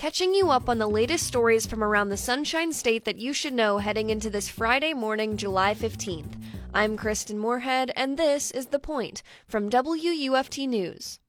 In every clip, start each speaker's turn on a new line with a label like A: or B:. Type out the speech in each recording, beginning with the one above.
A: catching you up on the latest stories from around the Sunshine State that you should know heading into this Friday morning, July 15th. I'm Kristin Moorehead, and this is The Point from WUFT News.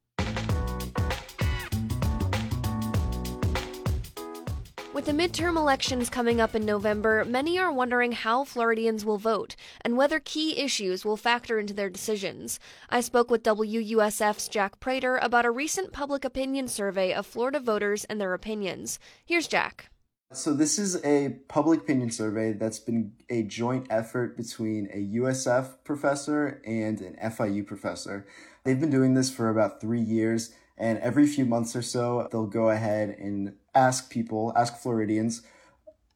A: With the midterm elections coming up in November, many are wondering how Floridians will vote and whether key issues will factor into their decisions. I spoke with WUSF's Jack Prator about a recent public opinion survey of Florida voters and their opinions. Here's Jack.
B: So, this is a public opinion survey that's been a joint effort between a USF professor and an FIU professor. They've been doing this for about three years and every few months or so, they'll go ahead and ask people, ask Floridians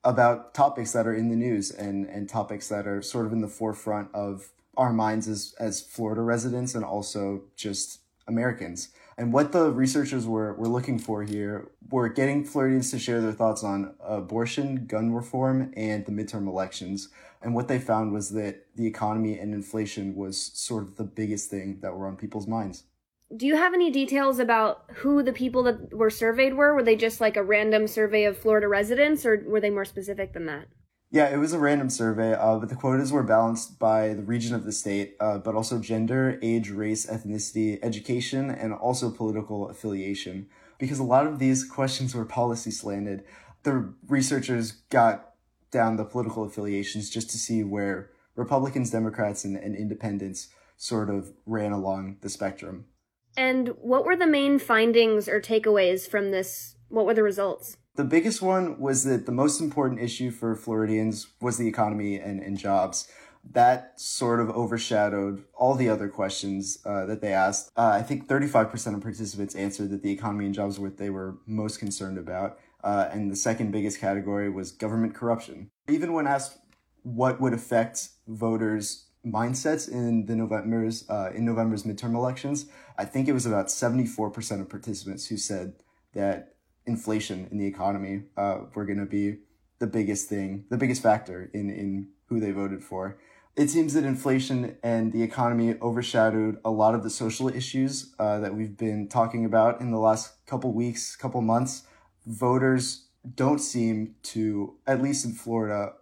B: about topics that are in the news and, and topics that are sort of in the forefront of our minds as, as Florida residents and also just Americans. And what the researchers were, were looking for here were getting Floridians to share their thoughts on abortion, gun reform, and the midterm elections. And what they found was that the economy and inflation was sort of the biggest thing that were on people's minds
A: do you have any details about who the people that were surveyed were? Were they just like a random survey of Florida residents, or were they more specific than that?
B: Yeah, it was a random survey, uh, but the quotas were balanced by the region of the state, uh, but also gender, age, race, ethnicity, education, and also political affiliation. Because a lot of these questions were policy slanted, the researchers got down the political affiliations just to see where Republicans, Democrats, and, and independents sort of ran along the spectrum.
A: And what were the main findings or takeaways from this? What were the results?
B: The biggest one was that the most important issue for Floridians was the economy and, and jobs. That sort of overshadowed all the other questions uh, that they asked. Uh, I think 35% of participants answered that the economy and jobs were what they were most concerned about. Uh, and the second biggest category was government corruption. Even when asked what would affect voters mindsets in the November's uh, in November's midterm elections, I think it was about seventy four percent of participants who said that inflation in the economy uh, were going to be the biggest thing, the biggest factor in in who they voted for. It seems that inflation and the economy overshadowed a lot of the social issues uh, that we've been talking about in the last couple weeks, couple months. Voters don't seem to, at least in Florida,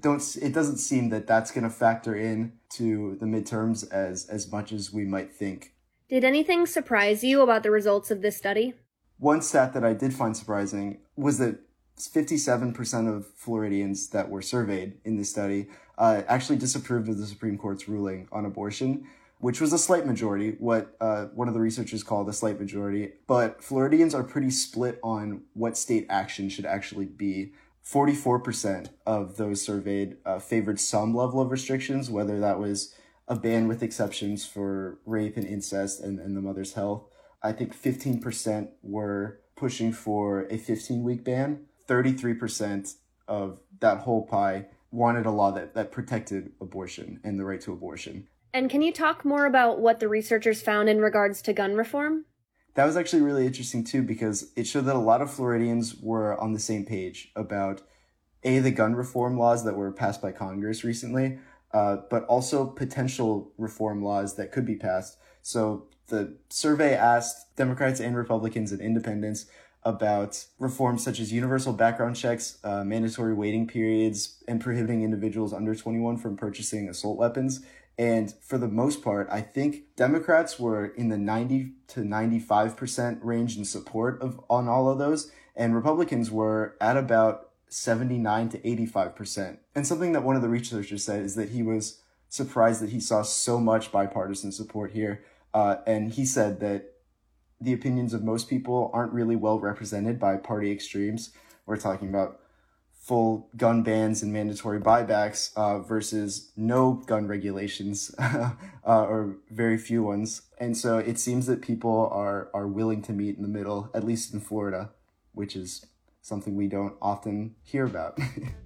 B: don't it doesn't seem that that's going to factor in to the midterms as as much as we might think.
A: Did anything surprise you about the results of this study?
B: One stat that I did find surprising was that 57% of Floridians that were surveyed in this study uh, actually disapproved of the Supreme Court's ruling on abortion, which was a slight majority, what uh, one of the researchers called a slight majority. But Floridians are pretty split on what state action should actually be 44% of those surveyed uh, favored some level of restrictions, whether that was a ban with exceptions for rape and incest and, and the mother's health. I think 15% were pushing for a 15 week ban. 33% of that whole pie wanted a law that, that protected abortion and the right to abortion.
A: And can you talk more about what the researchers found in regards to gun reform?
B: That was actually really interesting too because it showed that a lot of Floridians were on the same page about a the gun reform laws that were passed by Congress recently, uh, but also potential reform laws that could be passed. So the survey asked Democrats and Republicans and Independents about reforms such as universal background checks, uh, mandatory waiting periods, and prohibiting individuals under 21 from purchasing assault weapons, and for the most part, I think Democrats were in the 90 to 95% range in support of on all of those. And Republicans were at about 79 to 85%. And something that one of the researchers said is that he was surprised that he saw so much bipartisan support here. Uh, and he said that the opinions of most people aren't really well represented by party extremes. We're talking about full gun bans and mandatory buybacks uh, versus no gun regulations uh, or very few ones. And so it seems that people are, are willing to meet in the middle, at least in Florida, which is something we don't often hear about.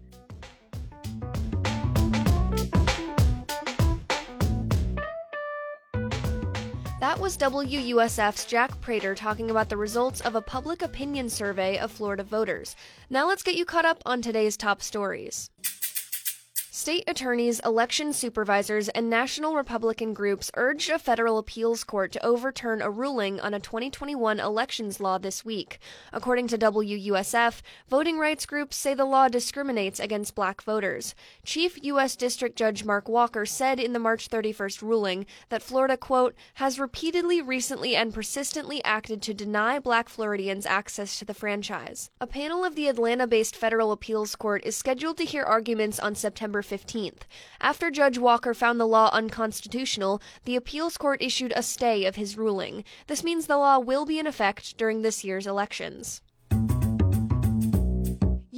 A: That was WUSF's Jack Prator talking about the results of a public opinion survey of Florida voters. Now let's get you caught up on today's top stories. State attorneys, election supervisors, and national Republican groups urged a federal appeals court to overturn a ruling on a 2021 elections law this week. According to WUSF, voting rights groups say the law discriminates against black voters. Chief U.S. District Judge Mark Walker said in the March 31st ruling that Florida, quote, has repeatedly, recently, and persistently acted to deny black Floridians access to the franchise. A panel of the Atlanta based federal appeals court is scheduled to hear arguments on September 15th. After Judge Walker found the law unconstitutional, the appeals court issued a stay of his ruling. This means the law will be in effect during this year's elections.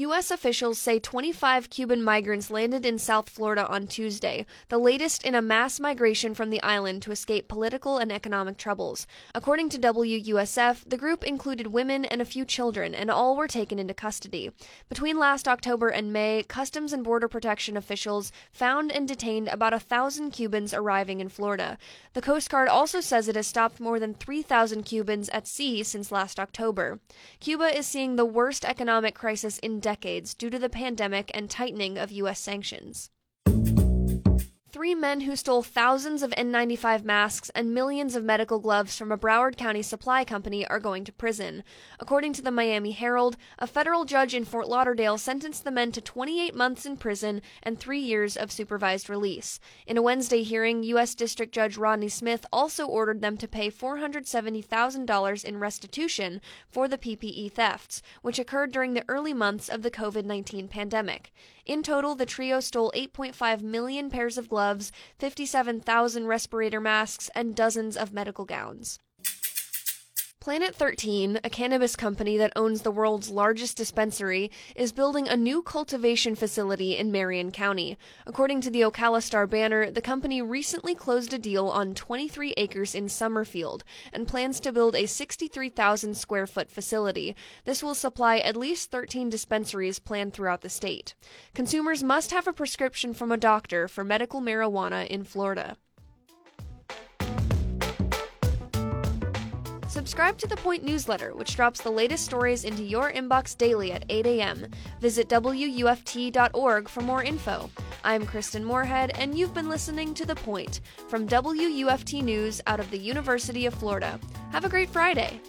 A: U.S. officials say 25 Cuban migrants landed in South Florida on Tuesday, the latest in a mass migration from the island to escape political and economic troubles. According to WUSF, the group included women and a few children, and all were taken into custody. Between last October and May, Customs and Border Protection officials found and detained about a thousand Cubans arriving in Florida. The Coast Guard also says it has stopped more than 3,000 Cubans at sea since last October. Cuba is seeing the worst economic crisis in decades decades due to the pandemic and tightening of U.S. sanctions. Three men who stole thousands of N95 masks and millions of medical gloves from a Broward County supply company are going to prison. According to the Miami Herald, a federal judge in Fort Lauderdale sentenced the men to 28 months in prison and three years of supervised release. In a Wednesday hearing, U.S. District Judge Rodney Smith also ordered them to pay $470,000 in restitution for the PPE thefts, which occurred during the early months of the COVID 19 pandemic. In total, the trio stole 8.5 million pairs of gloves, 57,000 respirator masks, and dozens of medical gowns. Planet 13, a cannabis company that owns the world's largest dispensary, is building a new cultivation facility in Marion County. According to the Ocala Star banner, the company recently closed a deal on 23 acres in Summerfield and plans to build a 63,000 square foot facility. This will supply at least 13 dispensaries planned throughout the state. Consumers must have a prescription from a doctor for medical marijuana in Florida. Subscribe to The Point newsletter, which drops the latest stories into your inbox daily at 8 a.m. Visit WUFT.org for more info. I'm Kristin Moorehead, and you've been listening to The Point from WUFT News out of the University of Florida. Have a great Friday.